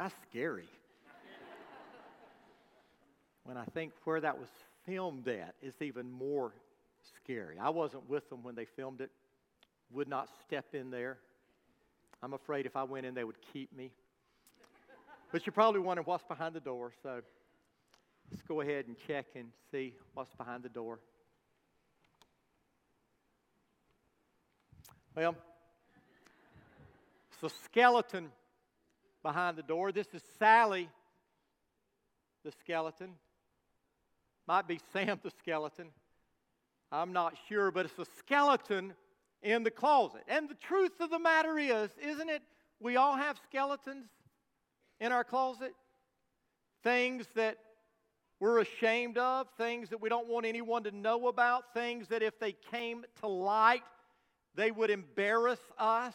That's scary. when I think where that was filmed at, it's even more scary. I wasn't with them when they filmed it, would not step in there. I'm afraid if I went in, they would keep me. But you're probably wondering what's behind the door, so let's go ahead and check and see what's behind the door. Well, it's a skeleton behind the door. This is Sally, the skeleton. Might be Sam, the skeleton. I'm not sure, but it's a skeleton in the closet. And the truth of the matter is, isn't it? We all have skeletons in our closet. Things that we're ashamed of, things that we don't want anyone to know about, things that if they came to light, they would embarrass us.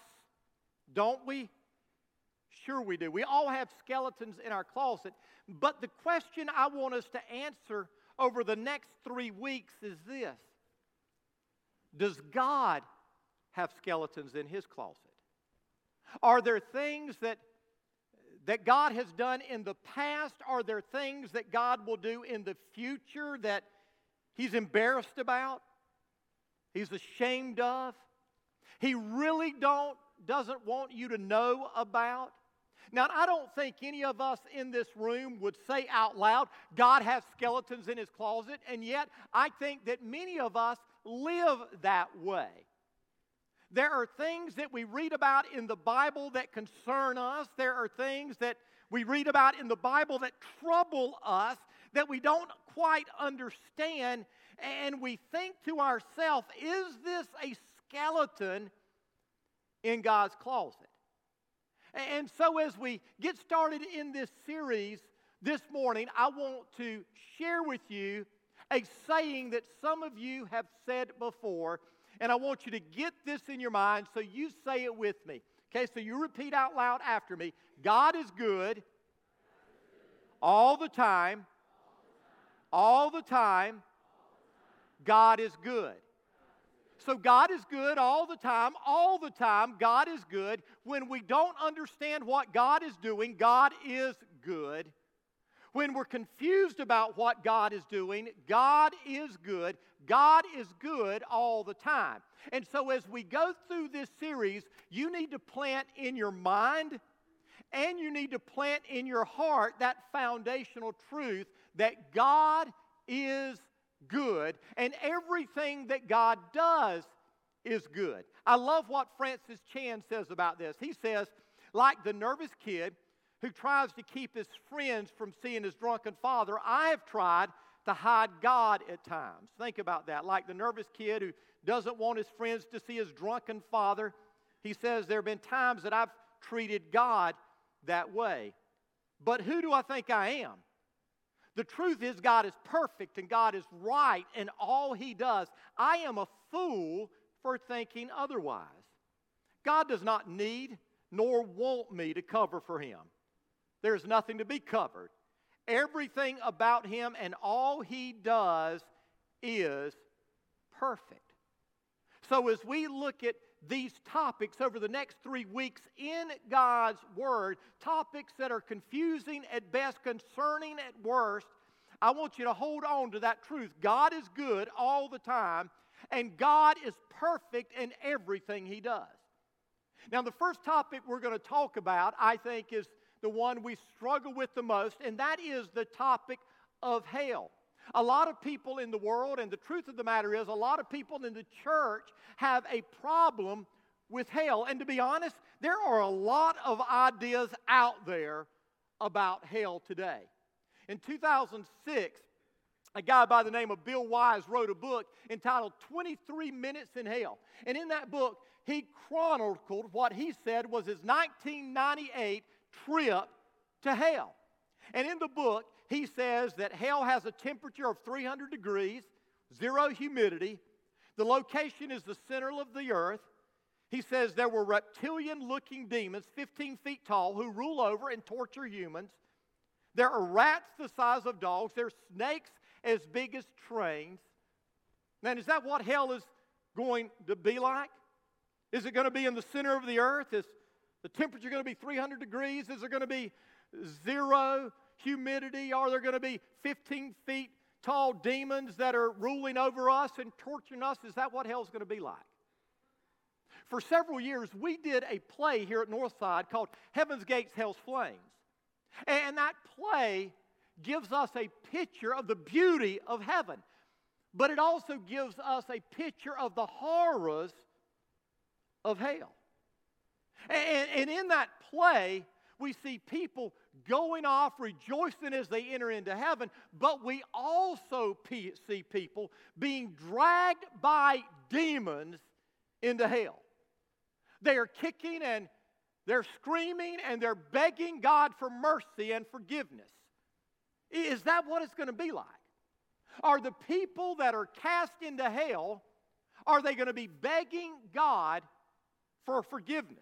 Don't we? Sure, we do. We all have skeletons in our closet. But the question I want us to answer over the next three weeks is this Does God have skeletons in his closet? Are there things that, that God has done in the past? Are there things that God will do in the future that he's embarrassed about? He's ashamed of? He really don't, doesn't want you to know about? Now, I don't think any of us in this room would say out loud, God has skeletons in his closet, and yet I think that many of us live that way. There are things that we read about in the Bible that concern us. There are things that we read about in the Bible that trouble us, that we don't quite understand. And we think to ourselves, is this a skeleton in God's closet? And so, as we get started in this series this morning, I want to share with you a saying that some of you have said before and I want you to get this in your mind so you say it with me. Okay, so you repeat out loud after me God is good all the time. All the time, God is good. So God is good all the time. All the time, God is good. When we don't understand what God is doing, God is good. When we're confused about what God is doing, God is good. God is good all the time. And so, as we go through this series, you need to plant in your mind and you need to plant in your heart that foundational truth that God is good and everything that God does is good. I love what Francis Chan says about this. He says, like the nervous kid who tries to keep his friends from seeing his drunken father, I have tried to hide God at times. Think about that. Like the nervous kid who doesn't want his friends to see his drunken father. He says, There have been times that I've treated God that way. But who do I think I am? The truth is, God is perfect and God is right in all He does. I am a fool for thinking otherwise. God does not need nor want me to cover for Him. There's nothing to be covered. Everything about him and all he does is perfect. So, as we look at these topics over the next three weeks in God's Word, topics that are confusing at best, concerning at worst, I want you to hold on to that truth. God is good all the time, and God is perfect in everything He does. Now, the first topic we're going to talk about, I think, is the one we struggle with the most, and that is the topic of hell. A lot of people in the world, and the truth of the matter is, a lot of people in the church have a problem with hell. And to be honest, there are a lot of ideas out there about hell today. In 2006, a guy by the name of Bill Wise wrote a book entitled 23 Minutes in Hell. And in that book, he chronicled what he said was his 1998 trip to hell. And in the book, he says that hell has a temperature of 300 degrees, zero humidity. The location is the center of the earth. He says there were reptilian looking demons, 15 feet tall, who rule over and torture humans. There are rats the size of dogs. There are snakes as big as trains. Now, is that what hell is going to be like? Is it going to be in the center of the earth? Is the temperature going to be 300 degrees? Is there going to be zero humidity? Are there going to be 15 feet tall demons that are ruling over us and torturing us? Is that what hell's going to be like? For several years, we did a play here at Northside called Heaven's Gates, Hell's Flames. And that play gives us a picture of the beauty of heaven, but it also gives us a picture of the horrors of hell. And, and in that play, we see people going off rejoicing as they enter into heaven, but we also see people being dragged by demons into hell. They are kicking and they're screaming and they're begging God for mercy and forgiveness. Is that what it's going to be like? Are the people that are cast into hell, are they going to be begging God for forgiveness?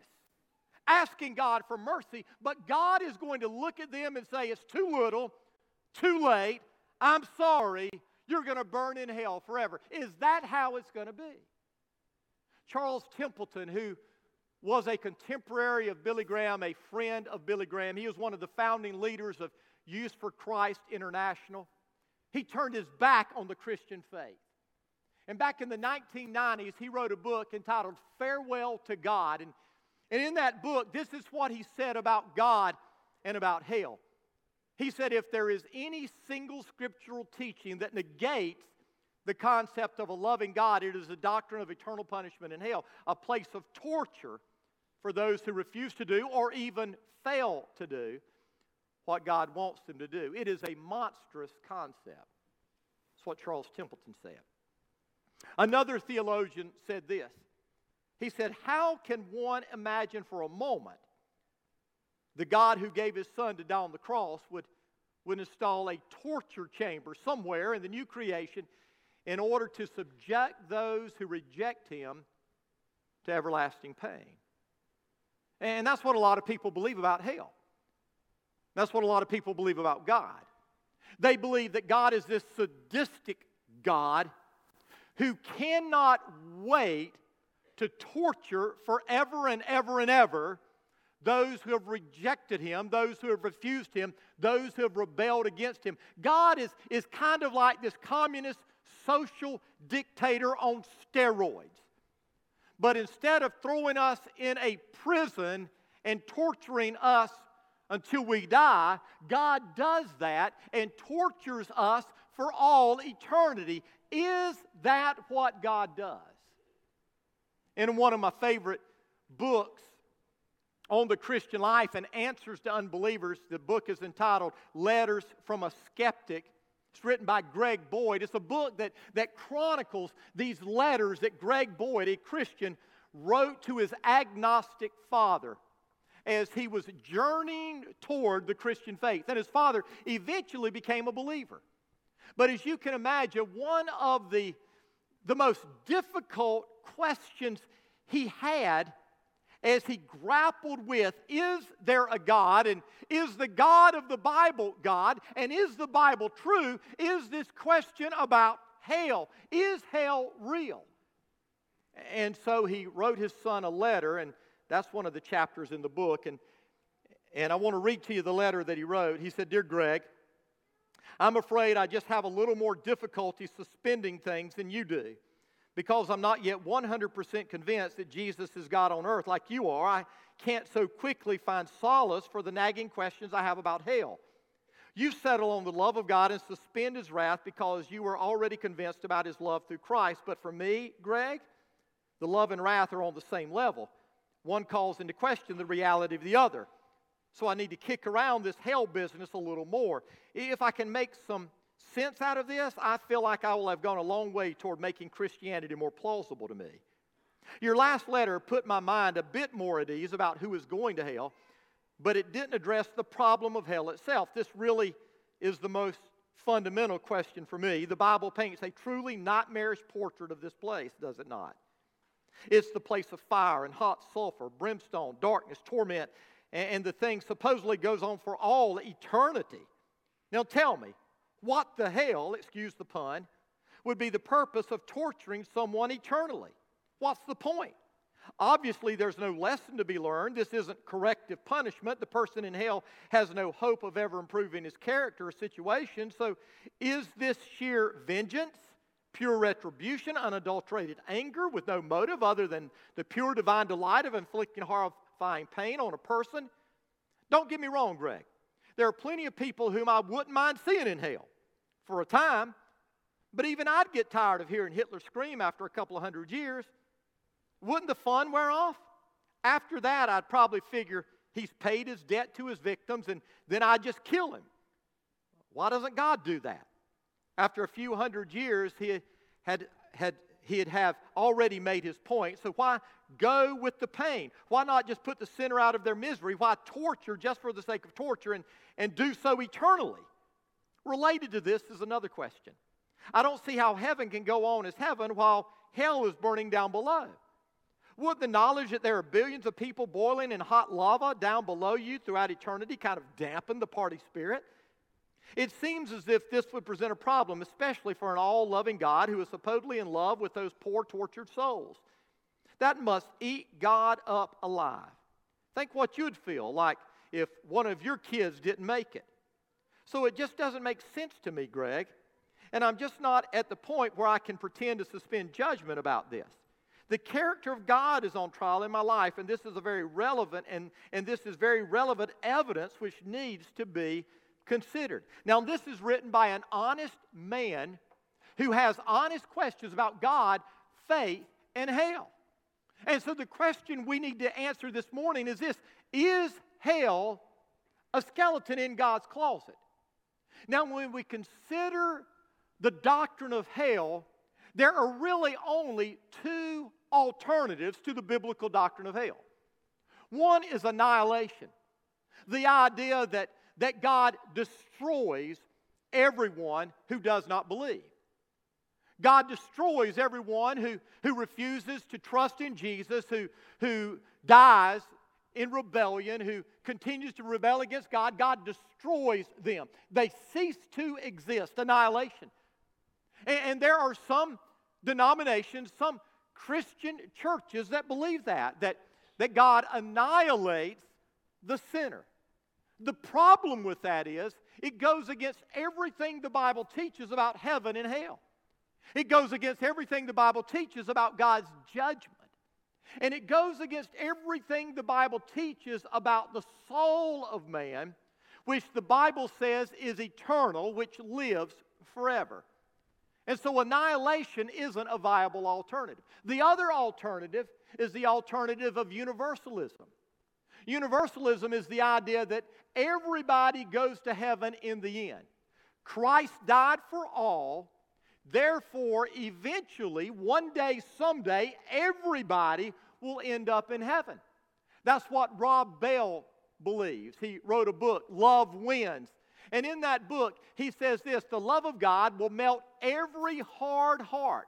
Asking God for mercy, but God is going to look at them and say, It's too little, too late, I'm sorry, you're going to burn in hell forever. Is that how it's going to be? Charles Templeton, who was a contemporary of Billy Graham, a friend of Billy Graham. He was one of the founding leaders of Youth for Christ International. He turned his back on the Christian faith. And back in the 1990s, he wrote a book entitled Farewell to God. And, and in that book, this is what he said about God and about hell. He said, if there is any single scriptural teaching that negates the concept of a loving God, it is the doctrine of eternal punishment in hell, a place of torture for those who refuse to do or even fail to do what God wants them to do. It is a monstrous concept. That's what Charles Templeton said. Another theologian said this. He said, How can one imagine for a moment the God who gave his son to die on the cross would, would install a torture chamber somewhere in the new creation in order to subject those who reject him to everlasting pain? And that's what a lot of people believe about hell. That's what a lot of people believe about God. They believe that God is this sadistic God who cannot wait to torture forever and ever and ever those who have rejected him, those who have refused him, those who have rebelled against him. God is, is kind of like this communist social dictator on steroids. But instead of throwing us in a prison and torturing us until we die, God does that and tortures us for all eternity. Is that what God does? In one of my favorite books on the Christian life and answers to unbelievers, the book is entitled Letters from a Skeptic. It's written by Greg Boyd. It's a book that, that chronicles these letters that Greg Boyd, a Christian, wrote to his agnostic father as he was journeying toward the Christian faith. And his father eventually became a believer. But as you can imagine, one of the, the most difficult questions he had as he grappled with is there a God? And is the God of the Bible God? And is the Bible true? Is this question about hell? Is hell real? And so he wrote his son a letter, and that's one of the chapters in the book. And, and I want to read to you the letter that he wrote. He said, Dear Greg, I'm afraid I just have a little more difficulty suspending things than you do because I'm not yet 100% convinced that Jesus is God on earth like you are, I can't so quickly find solace for the nagging questions I have about hell. You settle on the love of God and suspend his wrath because you were already convinced about his love through Christ. But for me, Greg, the love and wrath are on the same level. One calls into question the reality of the other. So I need to kick around this hell business a little more. If I can make some sense out of this, I feel like I will have gone a long way toward making Christianity more plausible to me. Your last letter put my mind a bit more at ease about who is going to hell, but it didn't address the problem of hell itself. This really is the most fundamental question for me. The Bible paints a truly nightmarish portrait of this place, does it not? It's the place of fire and hot sulfur, brimstone, darkness, torment, and the thing supposedly goes on for all eternity. Now tell me, what the hell, excuse the pun, would be the purpose of torturing someone eternally? What's the point? Obviously, there's no lesson to be learned. This isn't corrective punishment. The person in hell has no hope of ever improving his character or situation. So, is this sheer vengeance, pure retribution, unadulterated anger with no motive other than the pure divine delight of inflicting horrifying pain on a person? Don't get me wrong, Greg. There are plenty of people whom I wouldn't mind seeing in hell for a time, but even I'd get tired of hearing Hitler scream after a couple of hundred years. Wouldn't the fun wear off? After that, I'd probably figure he's paid his debt to his victims and then I'd just kill him. Why doesn't God do that? After a few hundred years, he had, had, he'd have already made his point. So why go with the pain? Why not just put the sinner out of their misery? Why torture just for the sake of torture and, and do so eternally? Related to this is another question. I don't see how heaven can go on as heaven while hell is burning down below. Would the knowledge that there are billions of people boiling in hot lava down below you throughout eternity kind of dampen the party spirit? It seems as if this would present a problem, especially for an all loving God who is supposedly in love with those poor, tortured souls. That must eat God up alive. Think what you'd feel like if one of your kids didn't make it. So it just doesn't make sense to me, Greg. And I'm just not at the point where I can pretend to suspend judgment about this. The character of God is on trial in my life, and this is a very relevant and, and this is very relevant evidence which needs to be considered. Now, this is written by an honest man who has honest questions about God, faith, and hell. And so the question we need to answer this morning is this Is hell a skeleton in God's closet? Now, when we consider the doctrine of hell, there are really only two alternatives to the biblical doctrine of hell. One is annihilation, the idea that, that God destroys everyone who does not believe. God destroys everyone who, who refuses to trust in Jesus, who, who dies in rebellion, who continues to rebel against God. God destroys them. They cease to exist, annihilation. And, and there are some denominations, some Christian churches that believe that, that, that God annihilates the sinner. The problem with that is it goes against everything the Bible teaches about heaven and hell. It goes against everything the Bible teaches about God's judgment. And it goes against everything the Bible teaches about the soul of man, which the Bible says is eternal, which lives forever. And so annihilation isn't a viable alternative. The other alternative is the alternative of universalism. Universalism is the idea that everybody goes to heaven in the end. Christ died for all, therefore, eventually, one day, someday, everybody will end up in heaven. That's what Rob Bell believes. He wrote a book, Love Wins. And in that book, he says this the love of God will melt every hard heart.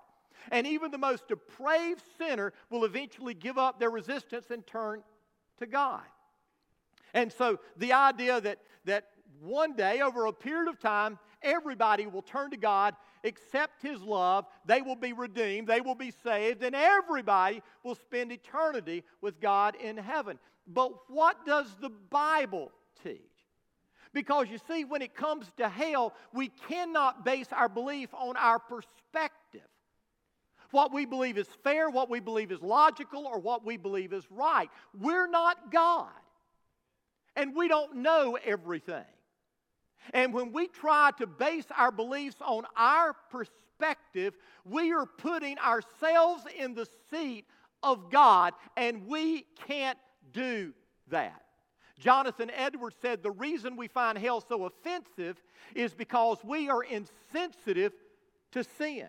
And even the most depraved sinner will eventually give up their resistance and turn to God. And so the idea that, that one day, over a period of time, everybody will turn to God, accept His love, they will be redeemed, they will be saved, and everybody will spend eternity with God in heaven. But what does the Bible teach? Because you see, when it comes to hell, we cannot base our belief on our perspective. What we believe is fair, what we believe is logical, or what we believe is right. We're not God. And we don't know everything. And when we try to base our beliefs on our perspective, we are putting ourselves in the seat of God, and we can't do that. Jonathan Edwards said the reason we find hell so offensive is because we are insensitive to sin.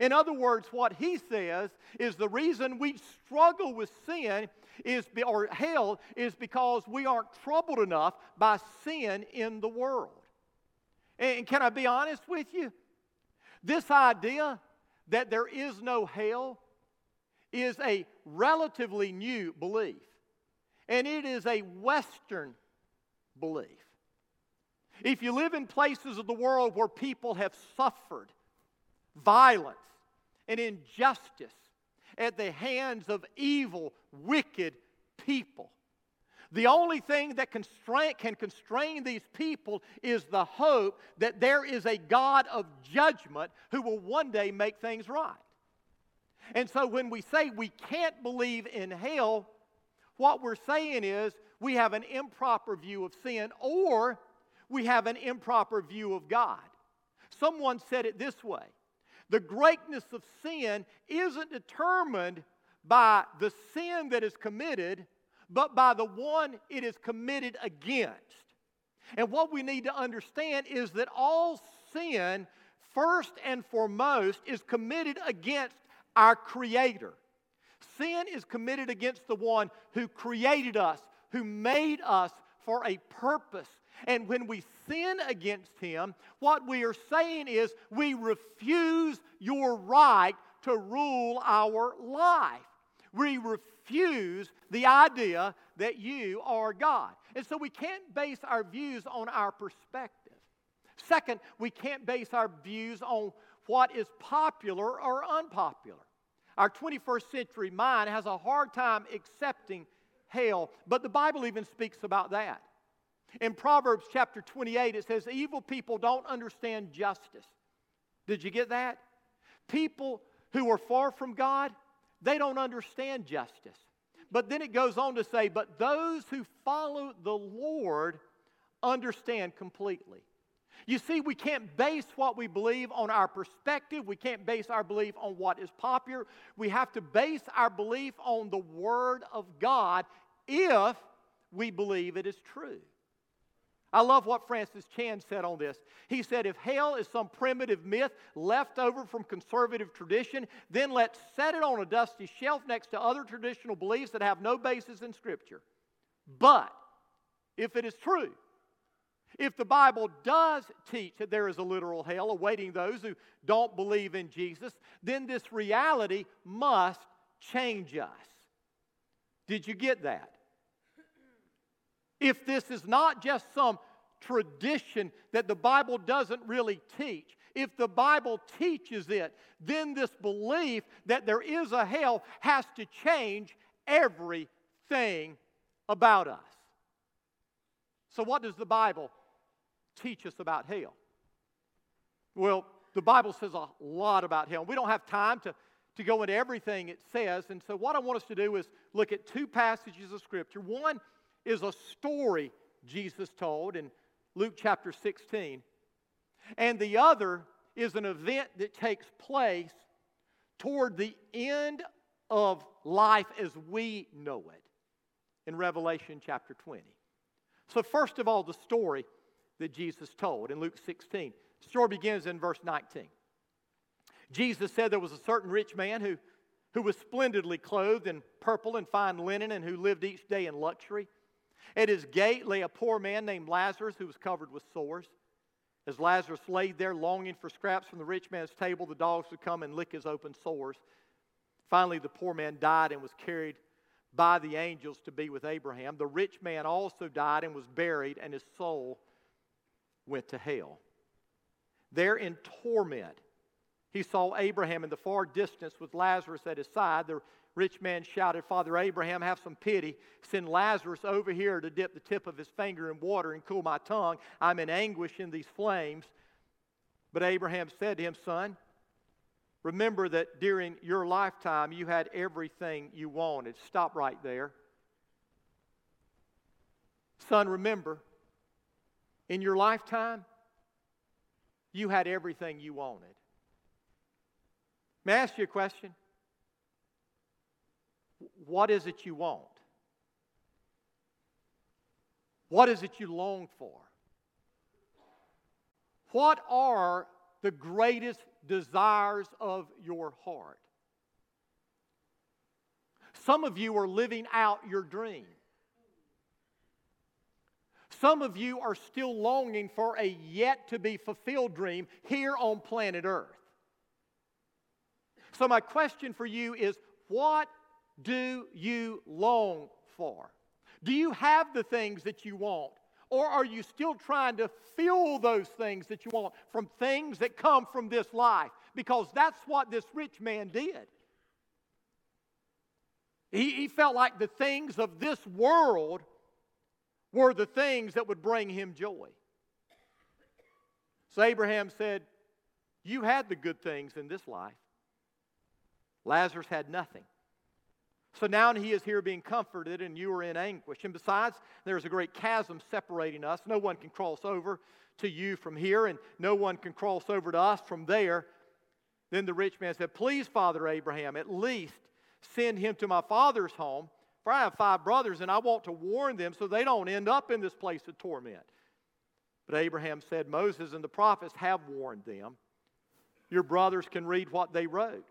In other words, what he says is the reason we struggle with sin is or hell is because we aren't troubled enough by sin in the world. And can I be honest with you? This idea that there is no hell is a relatively new belief and it is a Western belief. If you live in places of the world where people have suffered violence and injustice at the hands of evil, wicked people. The only thing that constrain, can constrain these people is the hope that there is a God of judgment who will one day make things right. And so when we say we can't believe in hell, what we're saying is we have an improper view of sin or we have an improper view of God. Someone said it this way the greatness of sin isn't determined by the sin that is committed, but by the one it is committed against. And what we need to understand is that all sin, first and foremost, is committed against our Creator. Sin is committed against the one who created us, who made us for a purpose. And when we sin against Him, what we are saying is we refuse your right to rule our life. We refuse the idea that you are God. And so we can't base our views on our perspective. Second, we can't base our views on what is popular or unpopular. Our 21st century mind has a hard time accepting hell, but the Bible even speaks about that. In Proverbs chapter 28, it says, Evil people don't understand justice. Did you get that? People who are far from God, they don't understand justice. But then it goes on to say, But those who follow the Lord understand completely. You see, we can't base what we believe on our perspective. We can't base our belief on what is popular. We have to base our belief on the Word of God if we believe it is true. I love what Francis Chan said on this. He said, If hell is some primitive myth left over from conservative tradition, then let's set it on a dusty shelf next to other traditional beliefs that have no basis in Scripture. But if it is true, if the Bible does teach that there is a literal hell awaiting those who don't believe in Jesus, then this reality must change us. Did you get that? If this is not just some tradition that the Bible doesn't really teach, if the Bible teaches it, then this belief that there is a hell has to change everything about us. So, what does the Bible teach us about hell? Well, the Bible says a lot about hell. We don't have time to, to go into everything it says. And so, what I want us to do is look at two passages of Scripture. One is a story Jesus told in Luke chapter 16, and the other is an event that takes place toward the end of life as we know it in Revelation chapter 20. So, first of all, the story that Jesus told in Luke 16. The story begins in verse 19. Jesus said there was a certain rich man who, who was splendidly clothed in purple and fine linen and who lived each day in luxury. At his gate lay a poor man named Lazarus who was covered with sores. As Lazarus lay there longing for scraps from the rich man's table, the dogs would come and lick his open sores. Finally, the poor man died and was carried by the angels to be with Abraham. The rich man also died and was buried, and his soul went to hell. There in torment, he saw Abraham in the far distance with Lazarus at his side. The rich man shouted, Father Abraham, have some pity. Send Lazarus over here to dip the tip of his finger in water and cool my tongue. I'm in anguish in these flames. But Abraham said to him, Son, remember that during your lifetime you had everything you wanted. Stop right there. Son, remember in your lifetime, you had everything you wanted. May I ask you a question? What is it you want? What is it you long for? What are the greatest desires of your heart? Some of you are living out your dream. Some of you are still longing for a yet to be fulfilled dream here on planet Earth. So, my question for you is what do you long for? Do you have the things that you want? Or are you still trying to fill those things that you want from things that come from this life? Because that's what this rich man did. He, he felt like the things of this world were the things that would bring him joy. So Abraham said, You had the good things in this life. Lazarus had nothing. So now he is here being comforted, and you are in anguish. And besides, there's a great chasm separating us. No one can cross over to you from here, and no one can cross over to us from there. Then the rich man said, Please, Father Abraham, at least send him to my father's home, for I have five brothers, and I want to warn them so they don't end up in this place of torment. But Abraham said, Moses and the prophets have warned them. Your brothers can read what they wrote.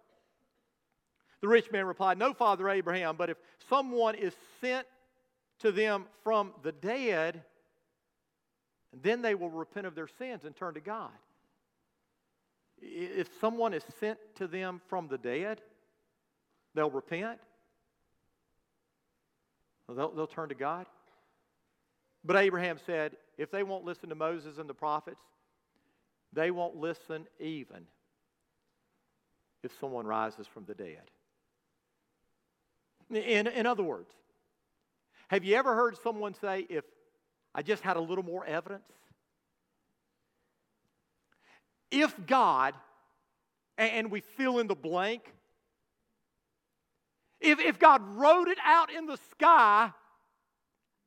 The rich man replied, No, Father Abraham, but if someone is sent to them from the dead, then they will repent of their sins and turn to God. If someone is sent to them from the dead, they'll repent, they'll, they'll turn to God. But Abraham said, if they won't listen to Moses and the prophets, they won't listen even if someone rises from the dead. In, in other words, have you ever heard someone say, if I just had a little more evidence? If God, and we fill in the blank, if, if God wrote it out in the sky,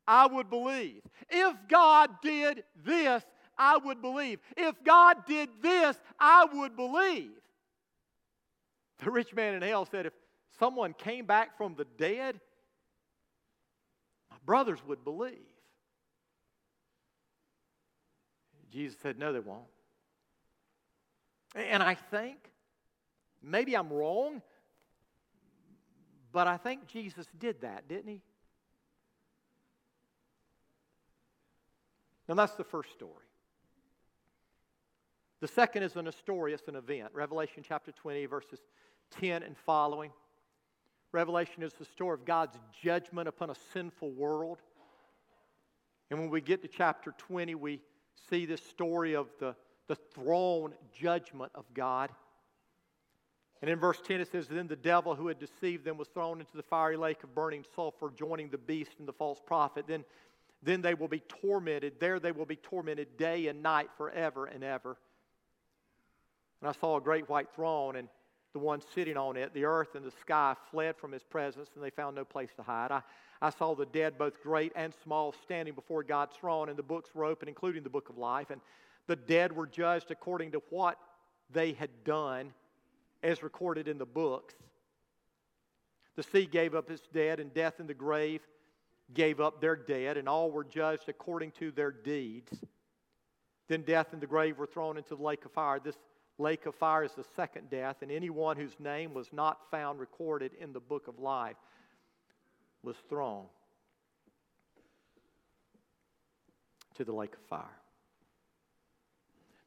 I would believe. If God did this, I would believe. If God did this, I would believe. The rich man in hell said, if someone came back from the dead, my brothers would believe. Jesus said, No, they won't. And I think, maybe I'm wrong, but I think Jesus did that, didn't he? Now, that's the first story. The second is an story, it's an event. Revelation chapter 20, verses 10 and following. Revelation is the story of God's judgment upon a sinful world. And when we get to chapter 20, we see this story of the, the throne judgment of God. And in verse 10, it says, Then the devil who had deceived them was thrown into the fiery lake of burning sulfur, joining the beast and the false prophet. Then, then they will be tormented. There they will be tormented day and night forever and ever. And I saw a great white throne, and the one sitting on it. The earth and the sky fled from his presence, and they found no place to hide. I, I saw the dead, both great and small, standing before God's throne, and the books were open, including the book of life. And the dead were judged according to what they had done, as recorded in the books. The sea gave up its dead, and death and the grave gave up their dead, and all were judged according to their deeds. Then death and the grave were thrown into the lake of fire. This lake of fire is the second death, and anyone whose name was not found recorded in the book of life was thrown to the lake of fire.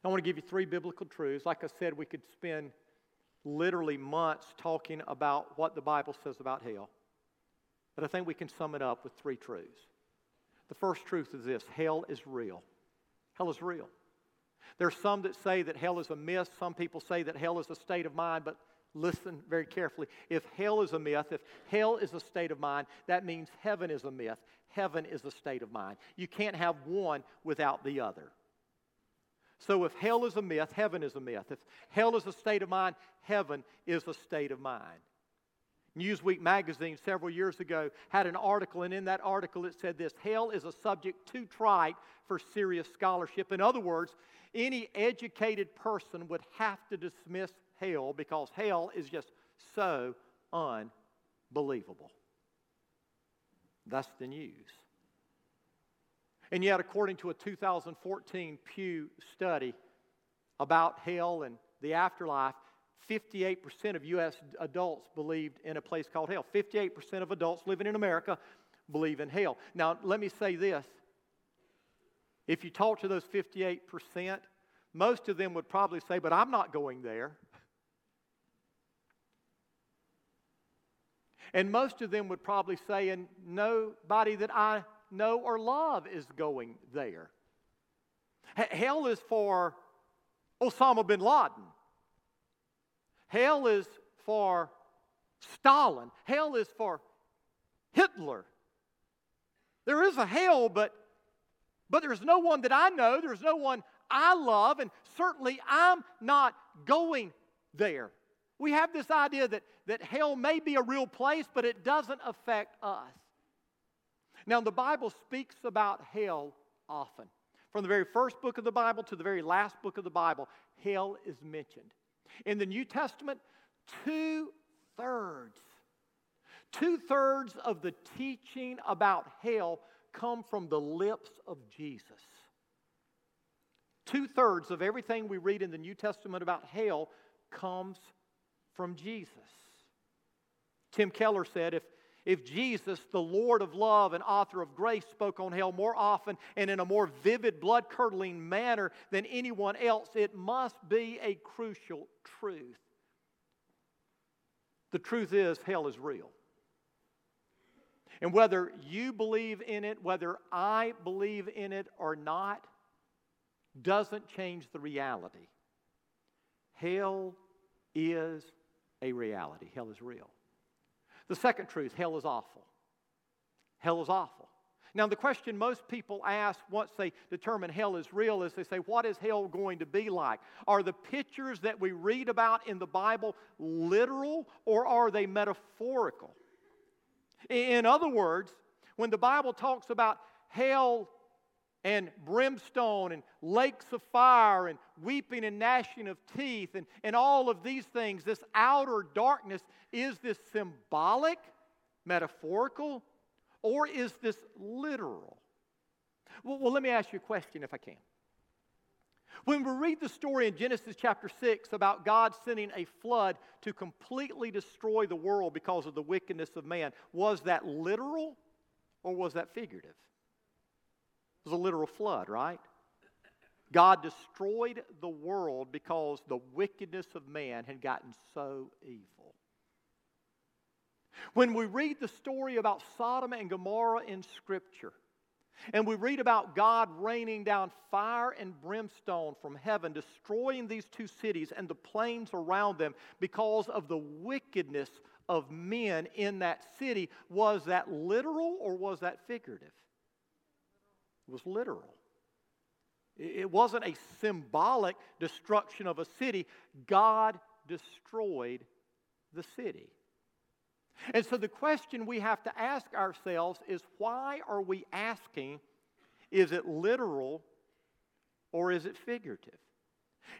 I want to give you three biblical truths. Like I said, we could spend literally months talking about what the Bible says about hell. But I think we can sum it up with three truths. The first truth is this hell is real. Hell is real. There's some that say that hell is a myth. Some people say that hell is a state of mind, but listen very carefully. If hell is a myth, if hell is a state of mind, that means heaven is a myth. Heaven is a state of mind. You can't have one without the other. So if hell is a myth, heaven is a myth. If hell is a state of mind, heaven is a state of mind. Newsweek magazine several years ago had an article, and in that article it said this Hell is a subject too trite for serious scholarship. In other words, any educated person would have to dismiss hell because hell is just so unbelievable. That's the news. And yet, according to a 2014 Pew study about hell and the afterlife, 58% of U.S. adults believed in a place called hell. 58% of adults living in America believe in hell. Now, let me say this if you talk to those 58%, most of them would probably say, But I'm not going there. And most of them would probably say, And nobody that I know or love is going there. H- hell is for Osama bin Laden. Hell is for Stalin. Hell is for Hitler. There is a hell, but, but there's no one that I know. There's no one I love, and certainly I'm not going there. We have this idea that, that hell may be a real place, but it doesn't affect us. Now, the Bible speaks about hell often. From the very first book of the Bible to the very last book of the Bible, hell is mentioned. In the New Testament, two thirds, two thirds of the teaching about hell come from the lips of Jesus. Two thirds of everything we read in the New Testament about hell comes from Jesus. Tim Keller said if, if Jesus, the Lord of love and author of grace, spoke on hell more often and in a more vivid, blood curdling manner than anyone else, it must be a crucial truth. The truth is, hell is real. And whether you believe in it, whether I believe in it or not, doesn't change the reality. Hell is a reality. Hell is real. The second truth hell is awful. Hell is awful. Now, the question most people ask once they determine hell is real is they say, What is hell going to be like? Are the pictures that we read about in the Bible literal or are they metaphorical? In other words, when the Bible talks about hell and brimstone and lakes of fire and weeping and gnashing of teeth and, and all of these things, this outer darkness, is this symbolic, metaphorical, or is this literal? Well, well, let me ask you a question if I can. When we read the story in Genesis chapter 6 about God sending a flood to completely destroy the world because of the wickedness of man, was that literal or was that figurative? It was a literal flood, right? God destroyed the world because the wickedness of man had gotten so evil. When we read the story about Sodom and Gomorrah in Scripture, and we read about God raining down fire and brimstone from heaven, destroying these two cities and the plains around them because of the wickedness of men in that city, was that literal or was that figurative? Was literal. It wasn't a symbolic destruction of a city. God destroyed the city. And so the question we have to ask ourselves is why are we asking, is it literal or is it figurative?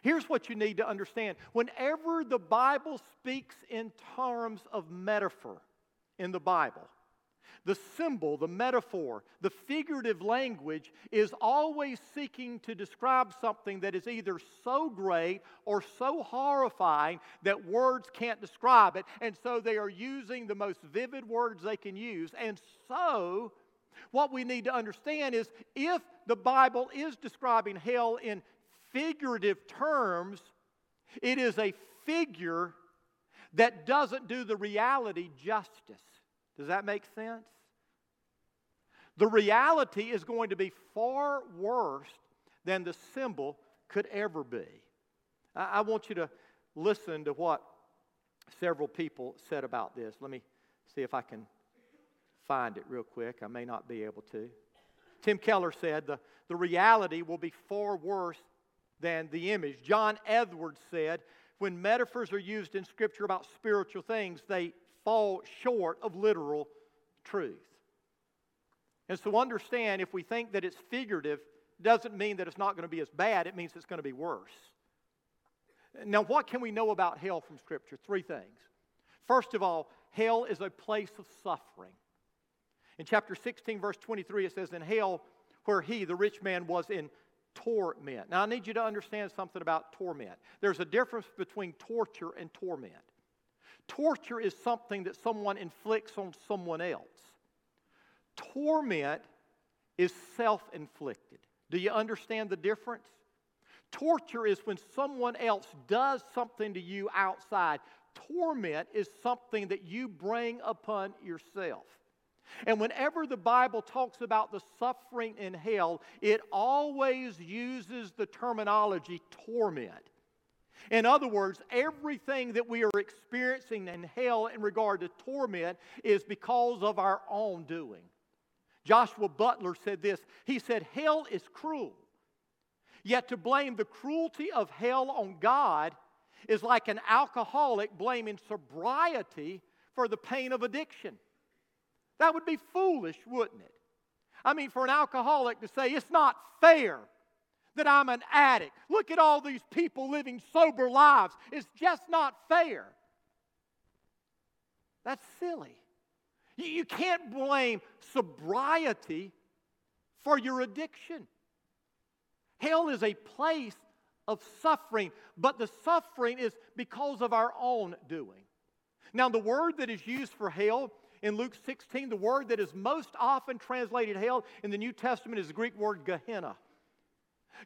Here's what you need to understand whenever the Bible speaks in terms of metaphor in the Bible, the symbol, the metaphor, the figurative language is always seeking to describe something that is either so great or so horrifying that words can't describe it. And so they are using the most vivid words they can use. And so, what we need to understand is if the Bible is describing hell in figurative terms, it is a figure that doesn't do the reality justice. Does that make sense? The reality is going to be far worse than the symbol could ever be. I, want you to listen to what several people said about this. Let me see if I can find it real quick. I may not be able to. Tim Keller said the, the reality will be far worse than the image. John Edwards said when metaphors are used in Scripture about spiritual things, they fall short of literal truth. And so understand if we think that it's figurative, doesn't mean that it's not going to be as bad, it means it's going to be worse. Now, what can we know about hell from Scripture? Three things. First of all, hell is a place of suffering. In chapter 16, verse 23, it says, In hell, where he, the rich man, was in torment. Now, I need you to understand something about torment. There's a difference between torture and torment. Torture is something that someone inflicts on someone else. Torment is self inflicted. Do you understand the difference? Torture is when someone else does something to you outside. Torment is something that you bring upon yourself. And whenever the Bible talks about the suffering in hell, it always uses the terminology torment. In other words, everything that we are experiencing in hell in regard to torment is because of our own doing. Joshua Butler said this He said, Hell is cruel. Yet to blame the cruelty of hell on God is like an alcoholic blaming sobriety for the pain of addiction. That would be foolish, wouldn't it? I mean, for an alcoholic to say, it's not fair that I'm an addict. Look at all these people living sober lives. It's just not fair. That's silly. You can't blame sobriety for your addiction. Hell is a place of suffering, but the suffering is because of our own doing. Now, the word that is used for hell in Luke 16, the word that is most often translated hell in the New Testament is the Greek word Gehenna.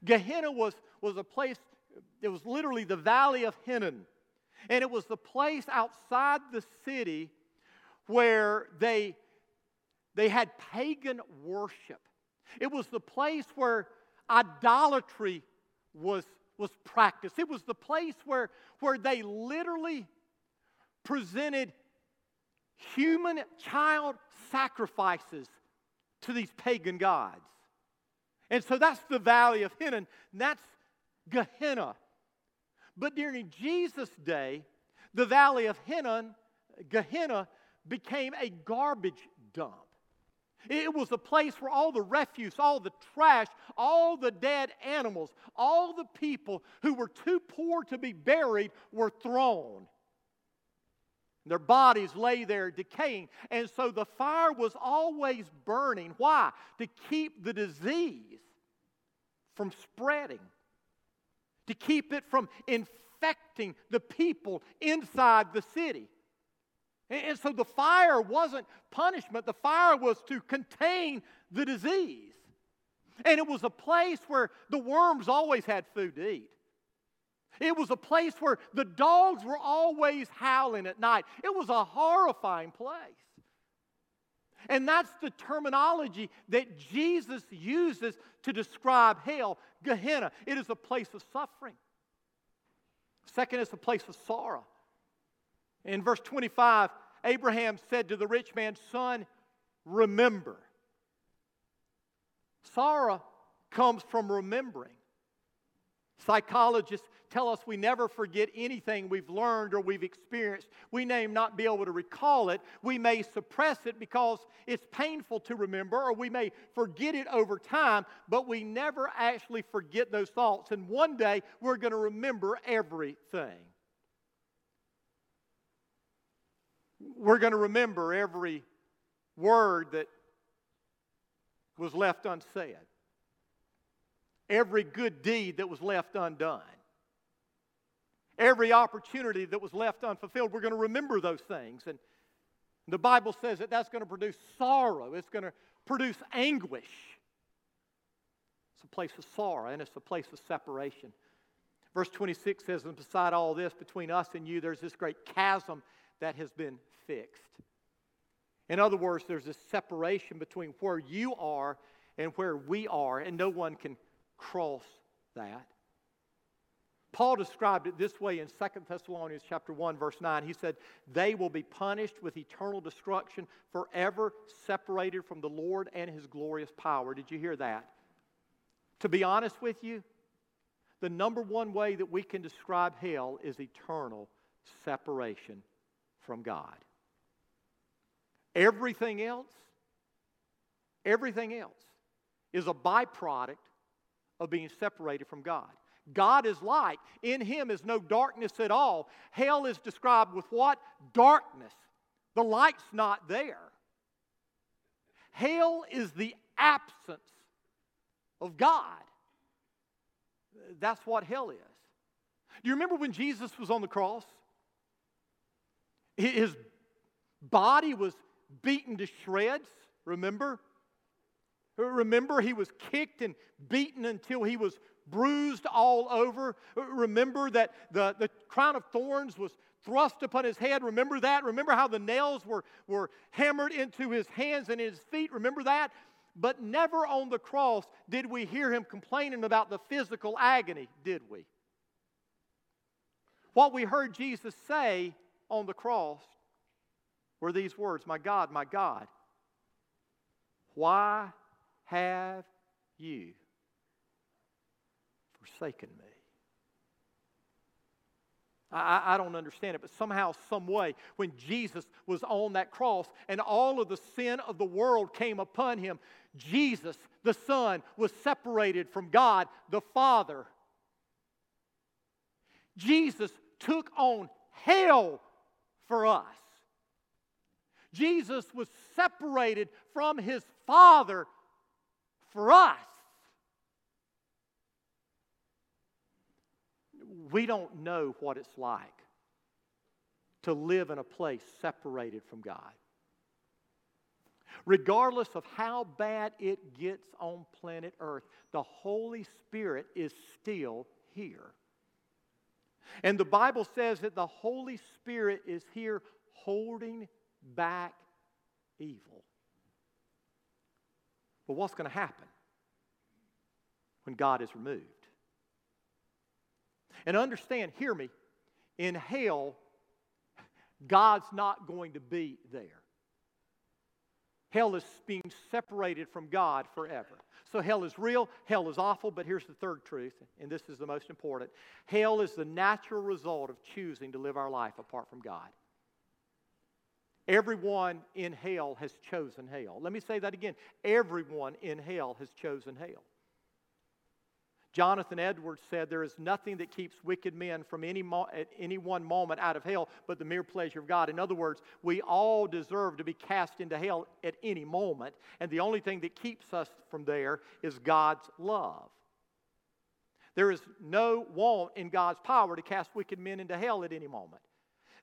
Gehenna was, was a place, it was literally the valley of Hinnom. And it was the place outside the city where they, they had pagan worship. It was the place where idolatry was, was practiced. It was the place where, where they literally presented human child sacrifices to these pagan gods. And so that's the valley of Hinnom. That's Gehenna. But during Jesus' day, the valley of Hinnom, Gehenna, became a garbage dump. It was a place where all the refuse, all the trash, all the dead animals, all the people who were too poor to be buried were thrown. Their bodies lay there decaying. And so the fire was always burning. Why? To keep the disease from spreading, to keep it from infecting the people inside the city. And so the fire wasn't punishment, the fire was to contain the disease. And it was a place where the worms always had food to eat. It was a place where the dogs were always howling at night. It was a horrifying place. And that's the terminology that Jesus uses to describe hell, Gehenna. It is a place of suffering. Second, it's a place of sorrow. In verse 25, Abraham said to the rich man, Son, remember. Sorrow comes from remembering. Psychologists tell us we never forget anything we've learned or we've experienced. We may not be able to recall it. We may suppress it because it's painful to remember, or we may forget it over time, but we never actually forget those thoughts. And one day we're going to remember everything. We're going to remember every word that was left unsaid every good deed that was left undone, every opportunity that was left unfulfilled. We're going to remember those things. And the Bible says that that's going to produce sorrow, it's going to produce anguish. It's a place of sorrow and it's a place of separation. Verse 26 says, And beside all this, between us and you, there's this great chasm that has been fixed. In other words, there's this separation between where you are and where we are, and no one can cross that. Paul described it this way in 2 Thessalonians chapter 1 verse 9. He said, "They will be punished with eternal destruction, forever separated from the Lord and his glorious power." Did you hear that? To be honest with you, the number one way that we can describe hell is eternal separation from God. Everything else, everything else is a byproduct of being separated from God. God is light. In him is no darkness at all. Hell is described with what? Darkness. The light's not there. Hell is the absence of God. That's what hell is. Do you remember when Jesus was on the cross? His body was beaten to shreds, remember? Remember, he was kicked and beaten until he was bruised all over. Remember that the, the crown of thorns was thrust upon his head. Remember that? Remember how the nails were, were hammered into his hands and his feet? Remember that? But never on the cross did we hear him complaining about the physical agony, did we? What we heard Jesus say on the cross were these words My God, my God, why have you forsaken me? I, I, don't understand it, but somehow, some way, when Jesus was on that cross and all of the sin of the world came upon him, Jesus, the Son, was separated from God, the Father. Jesus took on hell for us. Jesus was separated from his Father for us. We don't know what it's like to live in a place separated from God. Regardless of how bad it gets on planet Earth, the Holy Spirit is still here. And the Bible says that the Holy Spirit is here holding back evil. But what's going to happen when God is removed? And understand, hear me, in hell, God's not going to be there. Hell is being separated from God forever. So hell is real, hell is awful, but here's the third truth, and this is the most important. Hell is the natural result of choosing to live our life apart from God. Everyone in hell has chosen hell. Let me say that again. Everyone in hell has chosen hell. Jonathan Edwards said, There is nothing that keeps wicked men from any, mo- at any one moment out of hell but the mere pleasure of God. In other words, we all deserve to be cast into hell at any moment, and the only thing that keeps us from there is God's love. There is no want in God's power to cast wicked men into hell at any moment.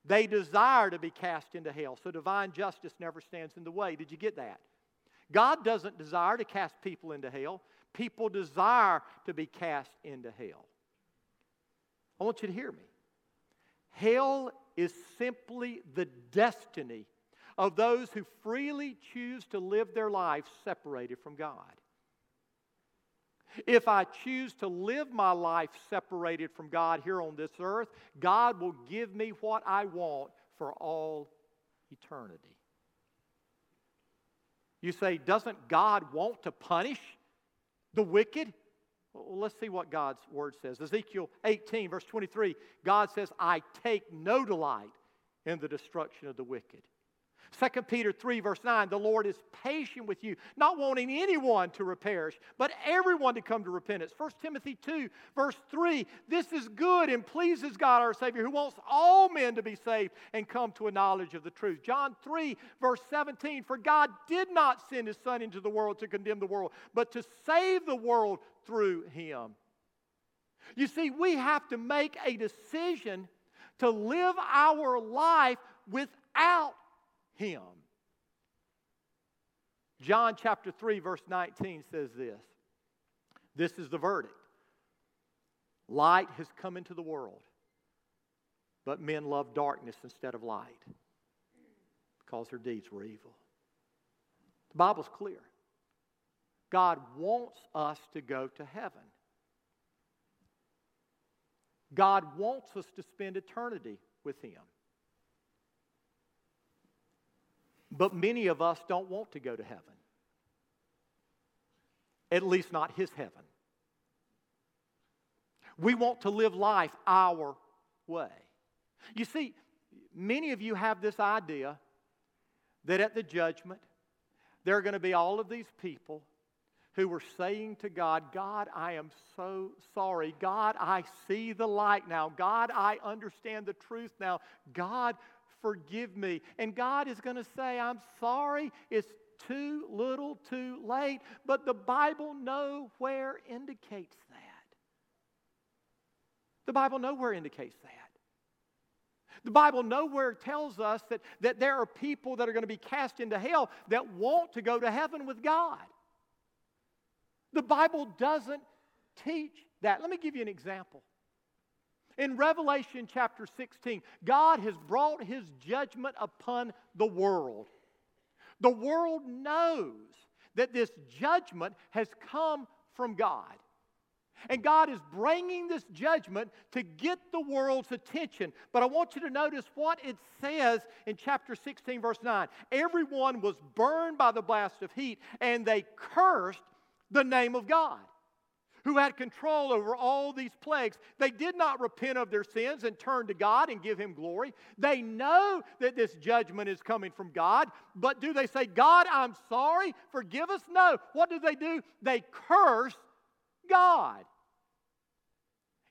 They desire to be cast into hell, so divine justice never stands in the way. Did you get that? God doesn't desire to cast people into hell people desire to be cast into hell. I want you to hear me. Hell is simply the destiny of those who freely choose to live their life separated from God. If I choose to live my life separated from God here on this earth, God will give me what I want for all eternity. You say, doesn't God want to punish the wicked? Well, let's see what God's word says. Ezekiel 18, verse 23, God says, I take no delight in the destruction of the wicked. 2 Peter 3, verse 9, the Lord is patient with you, not wanting anyone to perish, but everyone to come to repentance. 1 Timothy 2, verse 3, this is good and pleases God our Savior, who wants all men to be saved and come to a knowledge of the truth. John 3, verse 17, for God did not send his Son into the world to condemn the world, but to save the world through him. You see, we have to make a decision to live our life without him. John chapter 3, verse 19 says this This is the verdict Light has come into the world, but men love darkness instead of light because their deeds were evil. The Bible's clear. God wants us to go to heaven. God wants us to spend eternity with Him. But many of us don't want to go to heaven, at least not His heaven. We want to live life our way. You see, many of you have this idea that at the judgment, there are going to be all of these people who were saying to God, God, I am so sorry. God, I see the light now. God, I understand the truth now. God, forgive me. And God is going to say, I'm sorry. It's too little, too late. But the Bible nowhere indicates that. The Bible nowhere indicates that. The Bible nowhere tells us that, that there are people that are going to be cast into hell that want to go to heaven with God. The Bible doesn't teach that. Let me give you an example. In Revelation chapter 16, God has brought his judgment upon the world. The world knows that this judgment has come from God. And God is bringing this judgment to get the world's attention. But I want you to notice what it says in chapter 16, verse 9. Everyone was burned by the blast of heat, and they cursed the name of God who had control over all these plagues. They did not repent of their sins and turn to God and give Him glory. They know that this judgment is coming from God, but do they say, God, I'm sorry, forgive us? No. What do they do? They curse God.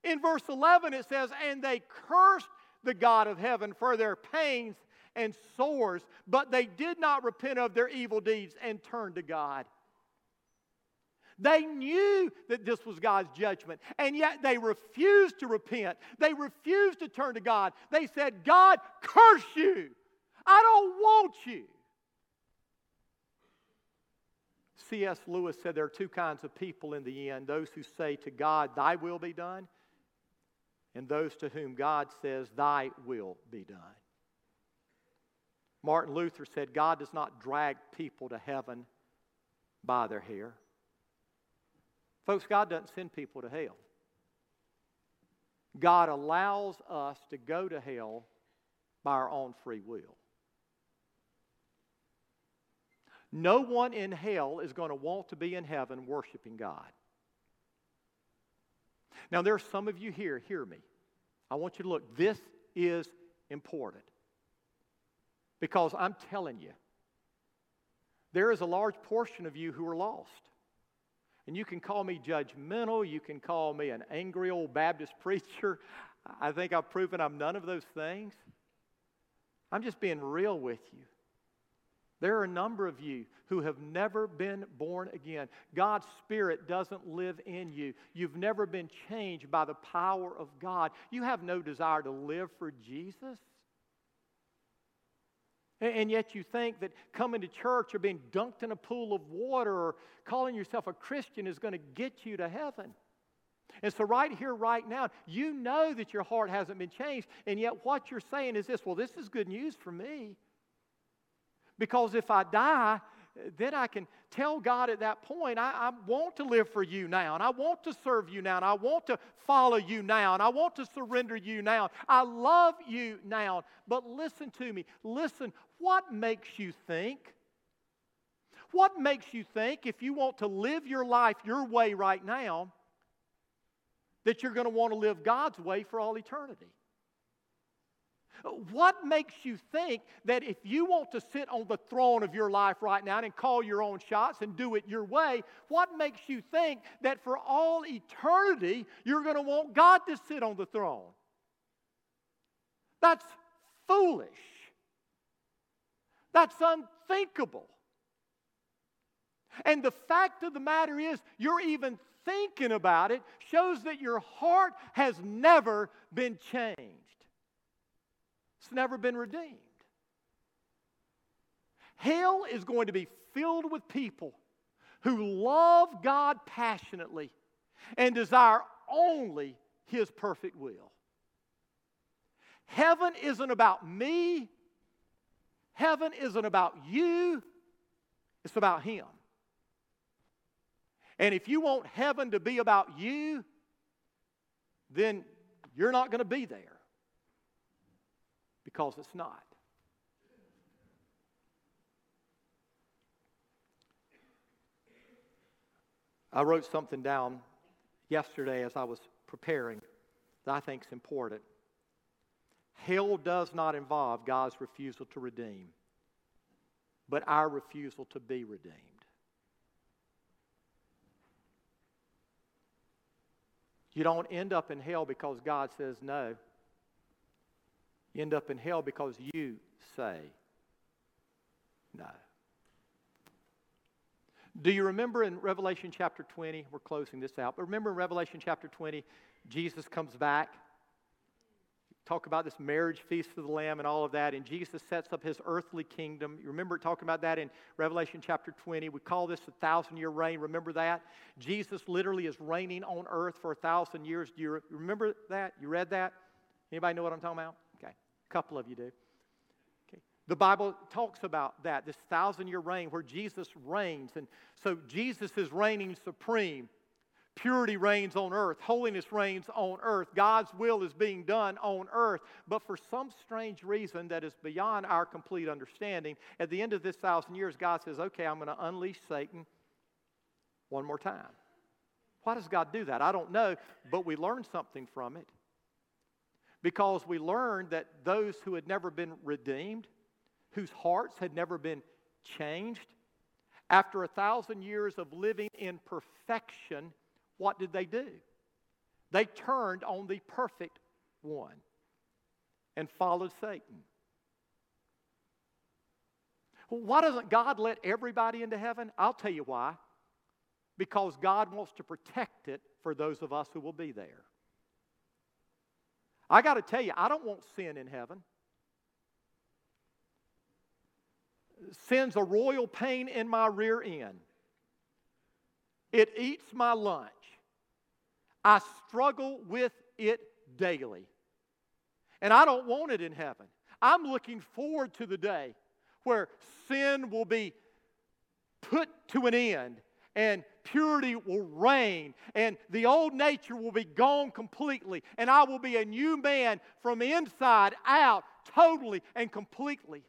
In verse 11, it says, And they cursed the God of heaven for their pains and sores, but they did not repent of their evil deeds and turn to God. They knew that this was God's judgment, and yet they refused to repent. They refused to turn to God. They said, God, curse you. I don't want you. C.S. Lewis said there are two kinds of people in the end those who say to God, Thy will be done, and those to whom God says, Thy will be done. Martin Luther said, God does not drag people to heaven by their hair. Folks, God doesn't send people to hell. God allows us to go to hell by our own free will. No one in hell is going to want to be in heaven worshiping God. Now, there are some of you here, hear me. I want you to look. This is important. Because I'm telling you, there is a large portion of you who are lost. And you can call me judgmental, you can call me an angry old Baptist preacher. I think I've proven I'm none of those things. I'm just being real with you. There are a number of you who have never been born again. God's Spirit doesn't live in you. You've never been changed by the power of God. You have no desire to live for Jesus. And yet you think that coming to church or being dunked in a pool of water or calling yourself a Christian is going to get you to heaven. And so, right here, right now, you know that your heart hasn't been changed. And yet, what you're saying is this well, this is good news for me. Because if I die, then I can tell God at that point, I, I, want to live for you now, and I want to serve you now, and I want to follow you now, and I want to surrender you now. I love you now. But listen to me. Listen, what makes you think? What makes you think if you want to live your life your way right now, that you're going to want to live God's way for all eternity? What makes you think that if you want to sit on the throne of your life right now and call your own shots and do it your way, what makes you think that for all eternity you're going to want God to sit on the throne? That's foolish. That's unthinkable. And the fact of the matter is, you're even thinking about it shows that your heart has never been changed. It's never been redeemed. Hell is going to be filled with people who love God passionately and desire only His perfect will. Heaven isn't about me, heaven isn't about you, it's about Him. And if you want heaven to be about you, then you're not going to be there because it's not. I wrote something down yesterday as I was preparing that I think is important. Hell does not involve God's refusal to redeem, but our refusal to be redeemed. You don't end up in hell because God says no. You end up in hell because you say no. Do you remember in Revelation chapter 20? We're closing this out. But remember in Revelation chapter 20, Jesus comes back. Talk about this marriage feast of the Lamb and all of that. And Jesus sets up his earthly kingdom. You remember talking about that in Revelation chapter 20. We call this a thousand year reign. Remember that? Jesus literally is reigning on earth for a thousand years. Do you remember that? You read that? Anybody know what I'm talking about? A couple of you do. Okay. The Bible talks about that, this thousand year reign where Jesus reigns. And so Jesus is reigning supreme. Purity reigns on earth. Holiness reigns on earth. God's will is being done on earth. But for some strange reason that is beyond our complete understanding, at the end of this thousand years, God says, okay, I'm going to unleash Satan one more time. Why does God do that? I don't know, but we learn something from it. Because we learned that those who had never been redeemed, whose hearts had never been changed, after a thousand years of living in perfection, what did they do? They turned on the perfect one and followed Satan. why doesn't God let everybody into heaven? I'll tell you why. Because God wants to protect it for those of us who will be there. I got to tell you, I don't want sin in heaven. Sin's a royal pain in my rear end. It eats my lunch. I struggle with it daily. And I don't want it in heaven. I'm looking forward to the day where sin will be put to an end and purity will reign and the old nature will be gone completely and I will be a new man from inside out totally and completely.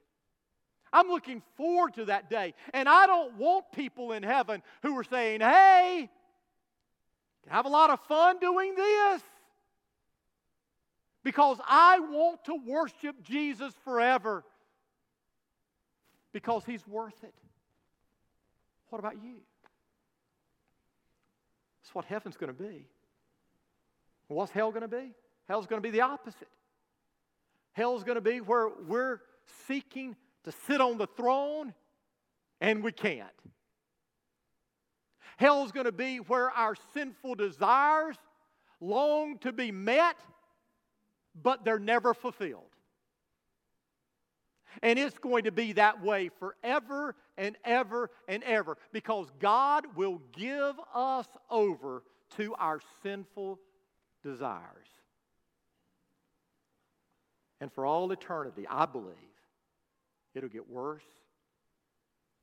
I'm looking forward to that day. And I don't want people in heaven who are saying, hey, have a lot of fun doing this. Because I want to worship Jesus forever. Because he's worth it. What about you? What heaven's going to be. What's hell going to be? Hell's going to be the opposite. Hell's going to be where we're seeking to sit on the throne and we can't. Hell's going to be where our sinful desires long to be met, but they're never fulfilled. And it's going to be that way forever and ever and ever because God will give us over to our sinful desires. And for all eternity, I believe it'll get worse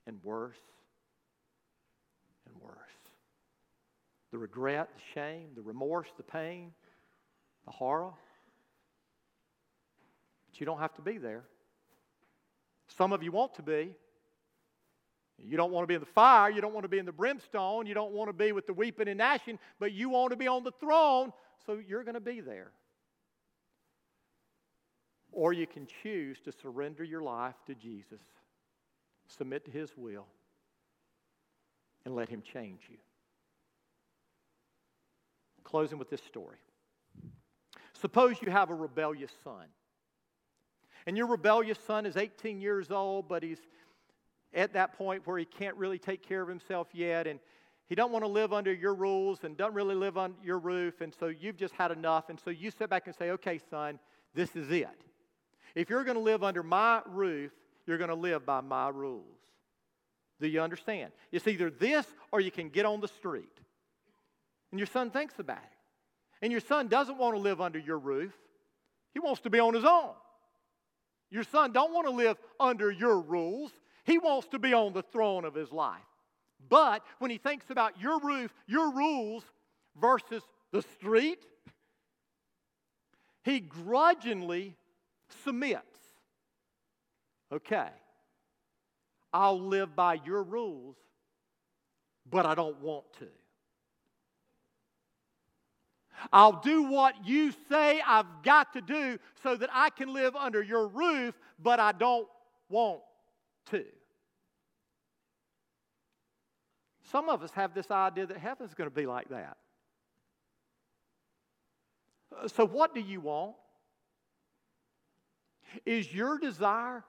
and worse and worse. The regret, the shame, the remorse, the pain, the horror. But you don't have to be there. Some of you want to be. You don't want to be in the fire. You don't want to be in the brimstone. You don't want to be with the weeping and gnashing, but you want to be on the throne, so you're going to be there. Or you can choose to surrender your life to Jesus, submit to His will, and let Him change you. Closing with this story. Suppose you have a rebellious son. And your rebellious son is 18 years old, but he's at that point where he can't really take care of himself yet. And he don't want to live under your rules and doesn't really live on your roof. And so you've just had enough. And so you sit back and say, okay, son, this is it. If you're going to live under my roof, you're going to live by my rules. Do you understand? It's either this or you can get on the street. And your son thinks about it. And your son doesn't want to live under your roof. He wants to be on his own. Your son don't want to live under your rules. He wants to be on the throne of his life. But when he thinks about your roof, your rules versus the street, he grudgingly submits. Okay, I'll live by your rules, but I don't want to. I'll do what you say I've got to do so that I can live under your roof, but I don't want to. Some of us have this idea that heaven's going to be like that. Uh, so, what do you want? Is your desire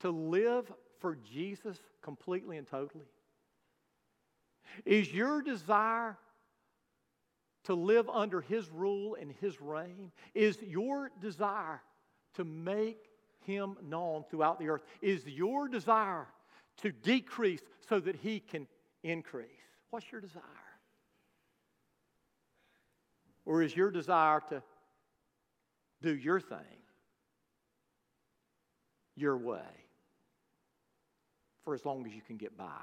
to live for Jesus completely and totally? Is your desire to live under His rule and His reign? Is your desire to make Him known throughout the earth? Is your desire to decrease so that He can increase? What's your desire? Or is your desire to do your thing your way for as long as you can get by?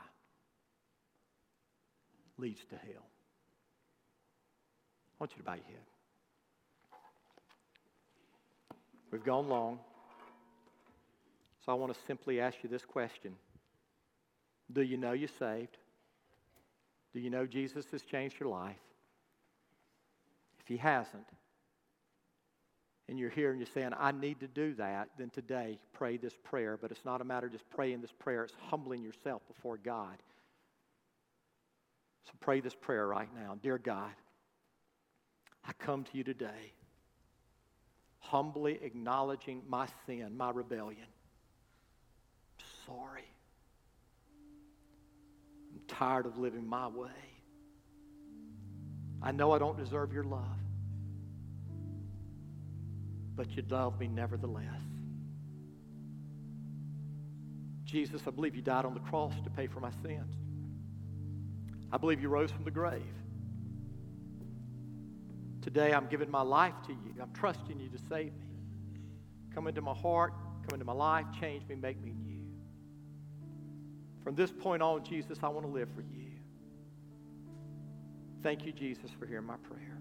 Leads to hell. Want you to bow your head. We've gone long. So I want to simply ask you this question Do you know you're saved? Do you know Jesus has changed your life? If he hasn't, and you're here and you're saying, I need to do that, then today pray this prayer. But it's not a matter of just praying this prayer, it's humbling yourself before God. So pray this prayer right now. Dear God, I come to you today, humbly acknowledging my sin, my rebellion. I'm sorry. I'm tired of living my way. I know I don't deserve your love, but you love me nevertheless. Jesus, I believe you died on the cross to pay for my sins. I believe you rose from the grave. Today I'm giving my life to you. I'm trusting you to save me. Come into my heart, come into my life, change me, make me new. From this point on, Jesus, I want to live for you. Thank you, Jesus, for hearing my prayer.